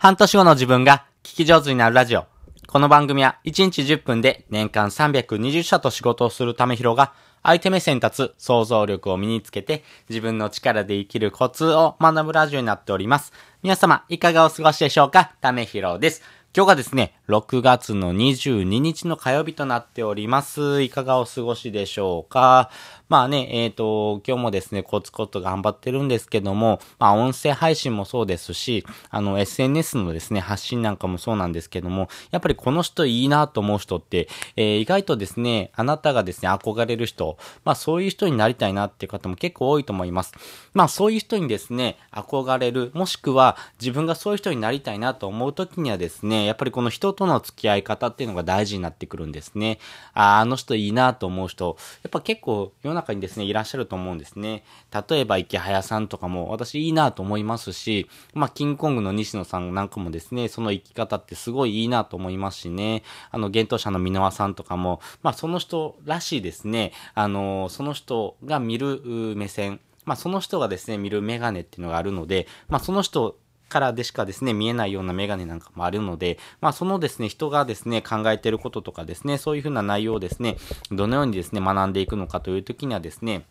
半年後の自分が聞き上手になるラジオ。この番組は1日10分で年間320社と仕事をするためひろが相手目線立つ想像力を身につけて自分の力で生きるコツを学ぶラジオになっております。皆様いかがお過ごしでしょうか？ためひろです。今日がですね、6月の22日の火曜日となっております。いかがお過ごしでしょうか？まあね、えっ、と、今日もですね、コツコツ頑張ってるんですけども、まあ音声配信もそうですし、あの SNS のですね、発信なんかもそうなんですけども、やっぱりこの人いいなと思う人って、えー意外とですね、あなたがですね、憧れる人、まあそういう人になりたいなっていう方も結構多いと思います。まあそういう人にですね、憧れる、もしくは自分がそういう人になりたいなと思う時にはですね、やっぱりこの人との付き合い方っていうのが大事になってくるんですね。ああの人いいなと思う人、やっぱ結構世の中にですね、いらっしゃると思うんですね。例えば池早さんとかも私いいなと思いますし、まあキングコングの西野さんなんかもですね、その生き方ってすごいいいなと思いますしね、あの、幻冬者の箕輪さんとかも、まあその人らしいですね、あの、その人が見る目線、まあその人がですね、見るメガネっていうのがあるので、まあその人からでしかですね、見えないようなメガネなんかもあるので、まあそのですね、人がですね、考えてることとかですね、そういうふうな内容をですね、どのようにですね、学んでいくのかという時にはですね、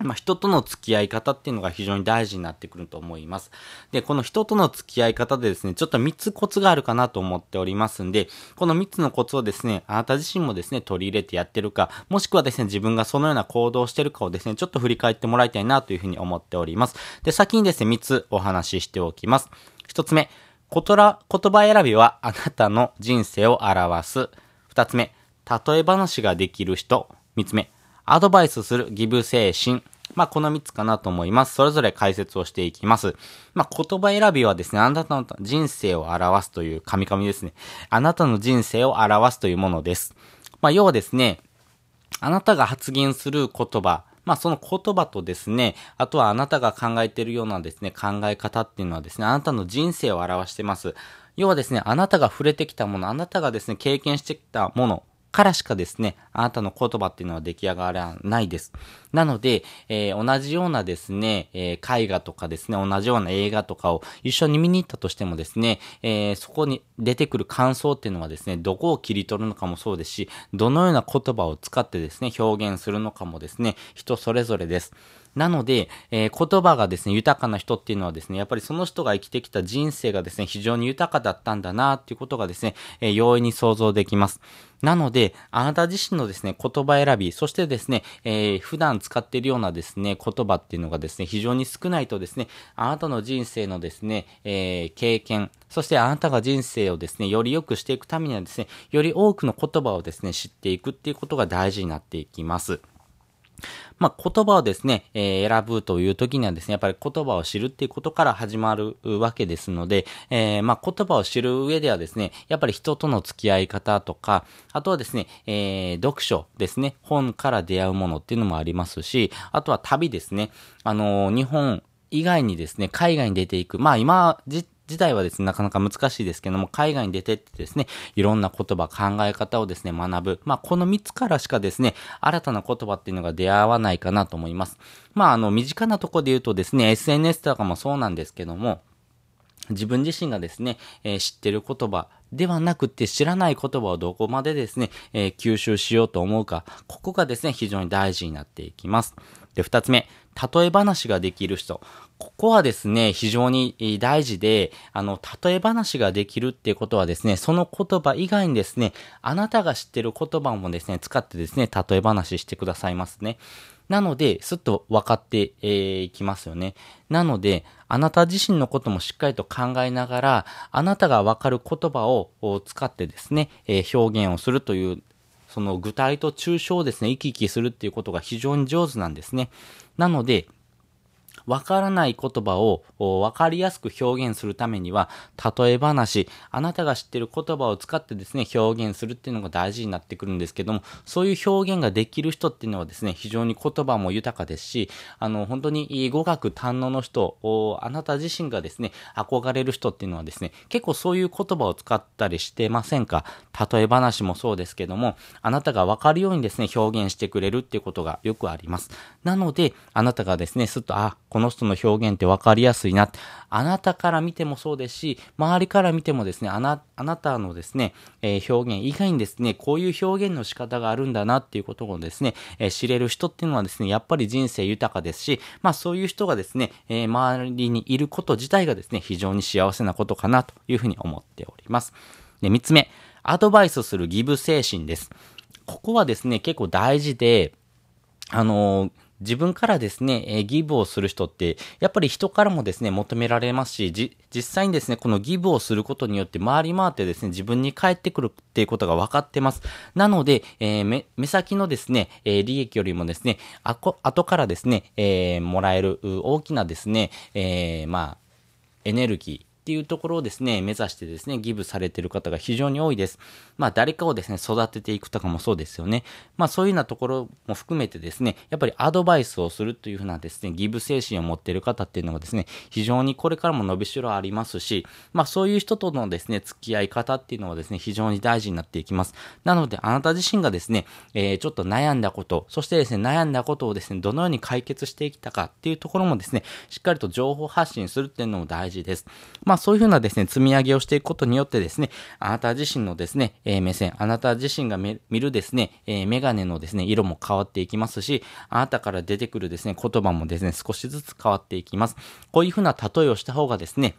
まあ、人との付き合い方っていうのが非常に大事になってくると思います。で、この人との付き合い方でですね、ちょっと3つコツがあるかなと思っておりますんで、この3つのコツをですね、あなた自身もですね、取り入れてやってるか、もしくはですね、自分がそのような行動をしてるかをですね、ちょっと振り返ってもらいたいなというふうに思っております。で、先にですね、3つお話ししておきます。1つ目、言葉選びはあなたの人生を表す。2つ目、例え話ができる人。3つ目、アドバイスするギブ精神。まあ、この3つかなと思います。それぞれ解説をしていきます。まあ、言葉選びはですね、あなたの人生を表すという神々ですね。あなたの人生を表すというものです。まあ、要はですね、あなたが発言する言葉、まあその言葉とですね、あとはあなたが考えているようなですね、考え方っていうのはですね、あなたの人生を表してます。要はですね、あなたが触れてきたもの、あなたがですね、経験してきたものからしかですね、あなたの言葉っていうのは出来上がらないです。なので、えー同じようなですね、えー絵画とかですね、同じような映画とかを一緒に見に行ったとしてもですね、えーそこに出てくる感想っていうのはですね、どこを切り取るのかもそうですし、どのような言葉を使ってですね、表現するのかもですね、人それぞれです。なので、えー言葉がですね、豊かな人っていうのはですね、やっぱりその人が生きてきた人生がですね、非常に豊かだったんだなっていうことがですね、えー容易に想像できます。なので、あなた自身のですね、言葉選び、そしてですね、えー普段使っているようなですね、言葉っていうのがですね、非常に少ないとですね、あなたの人生のですね、えー経験、そしてあなたが人生をですね、より良くしていくためにはですね、より多くの言葉をですね、知っていくっていうことが大事になっていきます。まあ、言葉をですね、えー選ぶという時にはですね、やっぱり言葉を知るっていうことから始まるわけですので、えーまあ、言葉を知る上ではですね、やっぱり人との付き合い方とか、あとはですね、えー読書ですね、本から出会うものっていうのもありますし、あとは旅ですね、あの日本以外にですね、海外に出ていく、まあ今、自体はですね、なかなか難しいですけども、海外に出てってですね、いろんな言葉、考え方をですね、学ぶ。まあ、この3つからしかですね、新たな言葉っていうのが出会わないかなと思います。まあ、あの、身近なところで言うとですね、SNS とかもそうなんですけども、自分自身がですね、えー知ってる言葉ではなくて知らない言葉をどこまでですね、えー吸収しようと思うか、ここがですね、非常に大事になっていきます。で、二つ目、例え話ができる人。ここはですね、非常に大事で、あの、例え話ができるっていうことはですね、その言葉以外にですね、あなたが知ってる言葉もですね、使ってですね、例え話してくださいますね。なので、すっと分かってえーいきますよね。なので、あなた自身のこともしっかりと考えながら、あなたが分かる言葉を使ってですね、え表現をするという、その具体と抽象をですね、行き来するっていうことが非常に上手なんですね。なので、わからない言葉をわかりやすく表現するためには、例え話、あなたが知っている言葉を使ってですね、表現するっていうのが大事になってくるんですけども、そういう表現ができる人っていうのはですね、非常に言葉も豊かですし、あの、本当に語学堪能の人、あなた自身がですね、憧れる人っていうのはですね、結構そういう言葉を使ったりしてませんか？例え話もそうですけども、あなたがわかるようにですね、表現してくれるっていうことがよくあります。なので、あなたがですね、すっと、あ、ここの人の表現って分かりやすいな。あなたから見てもそうですし、周りから見てもですね、あな、あなたのですね、えー、表現以外にですね、こういう表現の仕方があるんだなっていうことをですね、えー、知れる人っていうのはですね、やっぱり人生豊かですし、まあそういう人がですね、えー、周りにいること自体がですね、非常に幸せなことかなというふうに思っております。で、三つ目、アドバイスするギブ精神です。ここはですね、結構大事で、あのー自分からですね、えー、ギブをする人って、やっぱり人からもですね、求められますし、じ、実際にですね、このギブをすることによって回り回ってですね、自分に返ってくるっていうことが分かってます。なので、えー、目、目先のですね、えー、利益よりもですね、あこ、後からですね、えー、もらえる大きなですね、えー、まあ、エネルギー、っていうところをですね、目指してですね、ギブされてる方が非常に多いです。まあ、誰かをですね、育てていくとかもそうですよね。まあ、そういうようなところも含めてですね、やっぱりアドバイスをするというふうなですね、ギブ精神を持っている方っていうのがですね、非常にこれからも伸びしろありますし、まあ、そういう人とのですね、付き合い方っていうのはですね、非常に大事になっていきます。なので、あなた自身がですね、えー、ちょっと悩んだこと、そしてですね、悩んだことをですね、どのように解決していきたかっていうところもですね、しっかりと情報発信するっていうのも大事です。ま、そういうふうなですね、積み上げをしていくことによってですね、あなた自身のですね、えー、目線、あなた自身が見るですね、えー、メガネのですね、色も変わっていきますし、あなたから出てくるですね、言葉もですね、少しずつ変わっていきます。こういうふうな例えをした方がですね、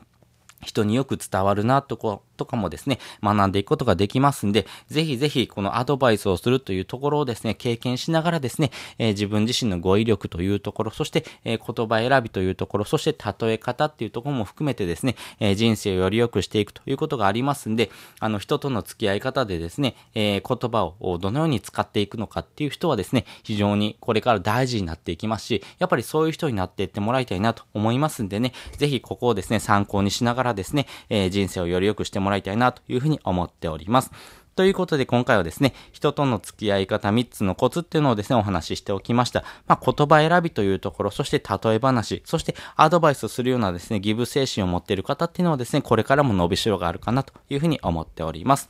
人によく伝わるなとことかもですね、学んでいくことができますんで、ぜひぜひこのアドバイスをするというところをですね、経験しながらですね、えー、自分自身の語彙力というところ、そして、えー、言葉選びというところ、そして例え方っていうところも含めてですね、えー、人生をより良くしていくということがありますんで、あの人との付き合い方でですね、え言葉をどのように使っていくのかっていう人はですね、非常にこれから大事になっていきますし、やっぱりそういう人になっていってもらいたいなと思いますんでね、ぜひここをですね、参考にしながらですね、え人生をより良くしてもららいたいなというふうに思っております。ということで今回はですね、人との付き合い方3つのコツっていうのをですね、お話ししておきました。まあ、言葉選びというところ、そして例え話、そしてアドバイスするようなですね、ギブ精神を持っている方っていうのはですね、これからも伸びしろがあるかなというふうに思っております。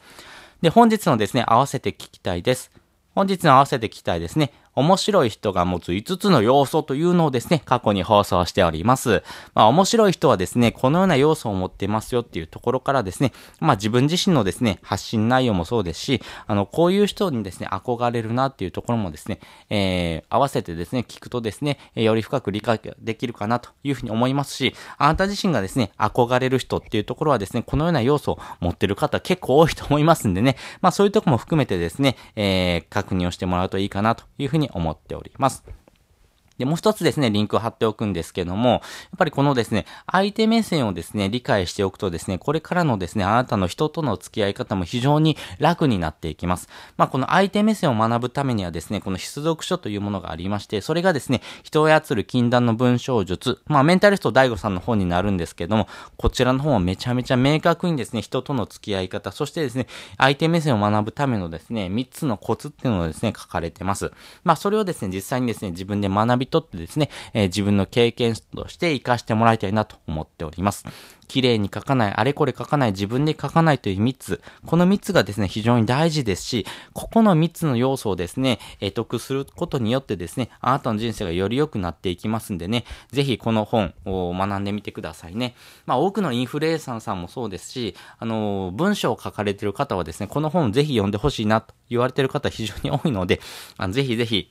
で、本日のですね、合わせて聞きたいです。本日の合わせて聞きたいですね。面白い人が持つ5つの要素というのをですね、過去に放送しております。まあ面白い人はですね、このような要素を持ってますよっていうところからですね、まあ自分自身のですね、発信内容もそうですし、あの、こういう人にですね、憧れるなっていうところもですね、えー、合わせてですね、聞くとですね、より深く理解できるかなというふうに思いますし、あなた自身がですね、憧れる人っていうところはですね、このような要素を持ってる方結構多いと思いますんでね、まあそういうとこも含めてですね、えー、確認をしてもらうといいかなというふうに思っております。で、もう一つですね、リンクを貼っておくんですけども、やっぱりこのですね、相手目線をですね、理解しておくとですね、これからのですね、あなたの人との付き合い方も非常に楽になっていきます。まあ、この相手目線を学ぶためにはですね、この必読書というものがありまして、それがですね、人を操る禁断の文章術、まあ、メンタリスト大悟さんの本になるんですけども、こちらの本はめちゃめちゃ明確にですね、人との付き合い方、そしてですね、相手目線を学ぶためのですね、3つのコツっていうのをですね、書かれてます。まあ、それをですね、実際にですね、自分で学び取ってですね、えー、自分の経験として活かしてもらいたいなと思っております。綺麗に書かない、あれこれ書かない、自分で書かないという3つ。この3つがですね、非常に大事ですし、ここの3つの要素をですね、得得することによってですね、あなたの人生がより良くなっていきますんでね、ぜひこの本を学んでみてくださいね。まあ多くのインフルエンサーさんもそうですし、あの、文章を書かれている方はですね、この本をぜひ読んでほしいなと言われている方非常に多いので、あのぜひぜひ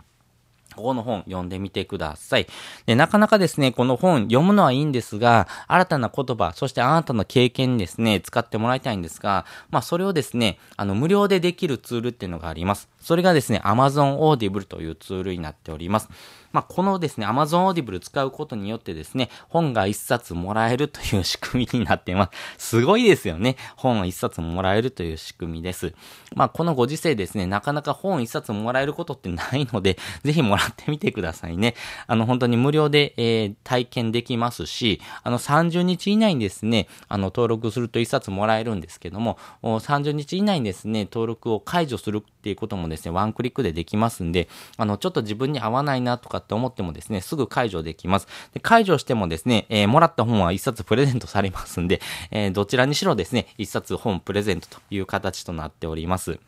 ここの本読んでみてください。で、なかなかですね、この本読むのはいいんですが、新たな言葉、そしてあなたの経験にですね、使ってもらいたいんですが、まあそれをですね、あの、無料でできるツールっていうのがあります。それがですね、Amazon Audible というツールになっております。まあ、このですね、Amazon Audible 使うことによってですね、本が一冊もらえるという仕組みになっています。すごいですよね。本を一冊もらえるという仕組みです。まあ、このご時世ですね、なかなか本一冊もらえることってないので、ぜひもらってみてくださいね。あの、本当に無料で、えー、体験できますし、あの、30日以内にですね、あの、登録すると一冊もらえるんですけども、30日以内にですね、登録を解除するっていうこともですね、ワンクリックでできますんで、あの、ちょっと自分に合わないなとかって思ってもですね、すぐ解除できます。で解除してもですね、えー、もらった本は一冊プレゼントされますんで、えー、どちらにしろですね、一冊本プレゼントという形となっております。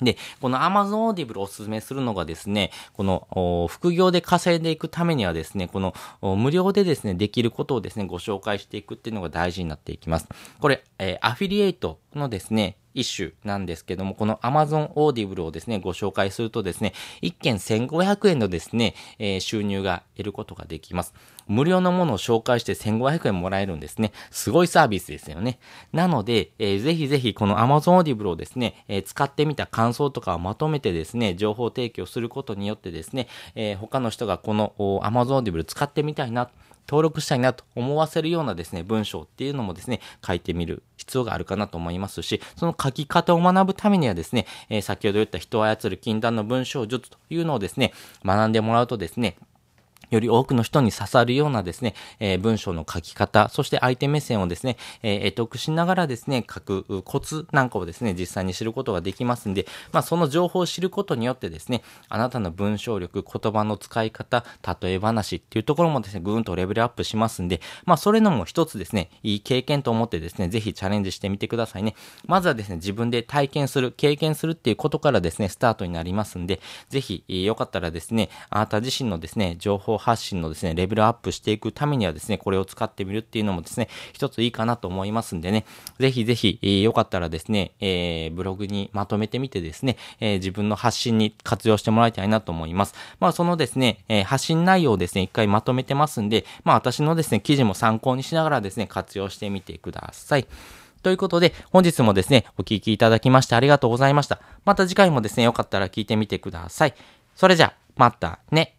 で、この Amazon Audible をお勧めするのがですね、この副業で稼いでいくためにはですね、この無料でですね、できることをですね、ご紹介していくっていうのが大事になっていきます。これ、えー、アフィリエイトのですね、一種なんですけども、この Amazon Audible をですね、ご紹介するとですね、1件1500円のですね、えー、収入が得ることができます。無料のものを紹介して1500円もらえるんですね。すごいサービスですよね。なので、えー、ぜひぜひこの Amazon Audible をですね、えー、使ってみた感想とかをまとめてですね、情報提供することによってですね、えー、他の人がこの Amazon Audible 使ってみたいな、登録したいなと思わせるようなですね、文章っていうのもですね、書いてみる必要があるかなと思いますし、その書き方を学ぶためにはですね、えー、先ほど言った人を操る禁断の文章術というのをですね、学んでもらうとですね、より多くの人に刺さるようなですね、えー、文章の書き方、そして相手目線をですね、えー、得得しながらですね、書くコツなんかをですね、実際に知ることができますんで、まあ、その情報を知ることによってですね、あなたの文章力、言葉の使い方、例え話っていうところもですね、ぐーんとレベルアップしますんで、まあ、それのも一つですね、いい経験と思ってですね、ぜひチャレンジしてみてくださいね。まずはですね、自分で体験する、経験するっていうことからですね、スタートになりますんで、ぜひ、よかったらですね、あなた自身のですね、情報発信のですね、レベルアップしていくためにはですね、これを使ってみるっていうのもですね、一ついいかなと思いますんでね、ぜひぜひ、えー、よかったらですね、えー、ブログにまとめてみてですね、えー、自分の発信に活用してもらいたいなと思います。まあ、そのですね、えー、発信内容をですね、一回まとめてますんで、まあ、私のですね、記事も参考にしながらですね、活用してみてください。ということで、本日もですね、お聴きいただきましてありがとうございました。また次回もですね、よかったら聞いてみてください。それじゃ、またね。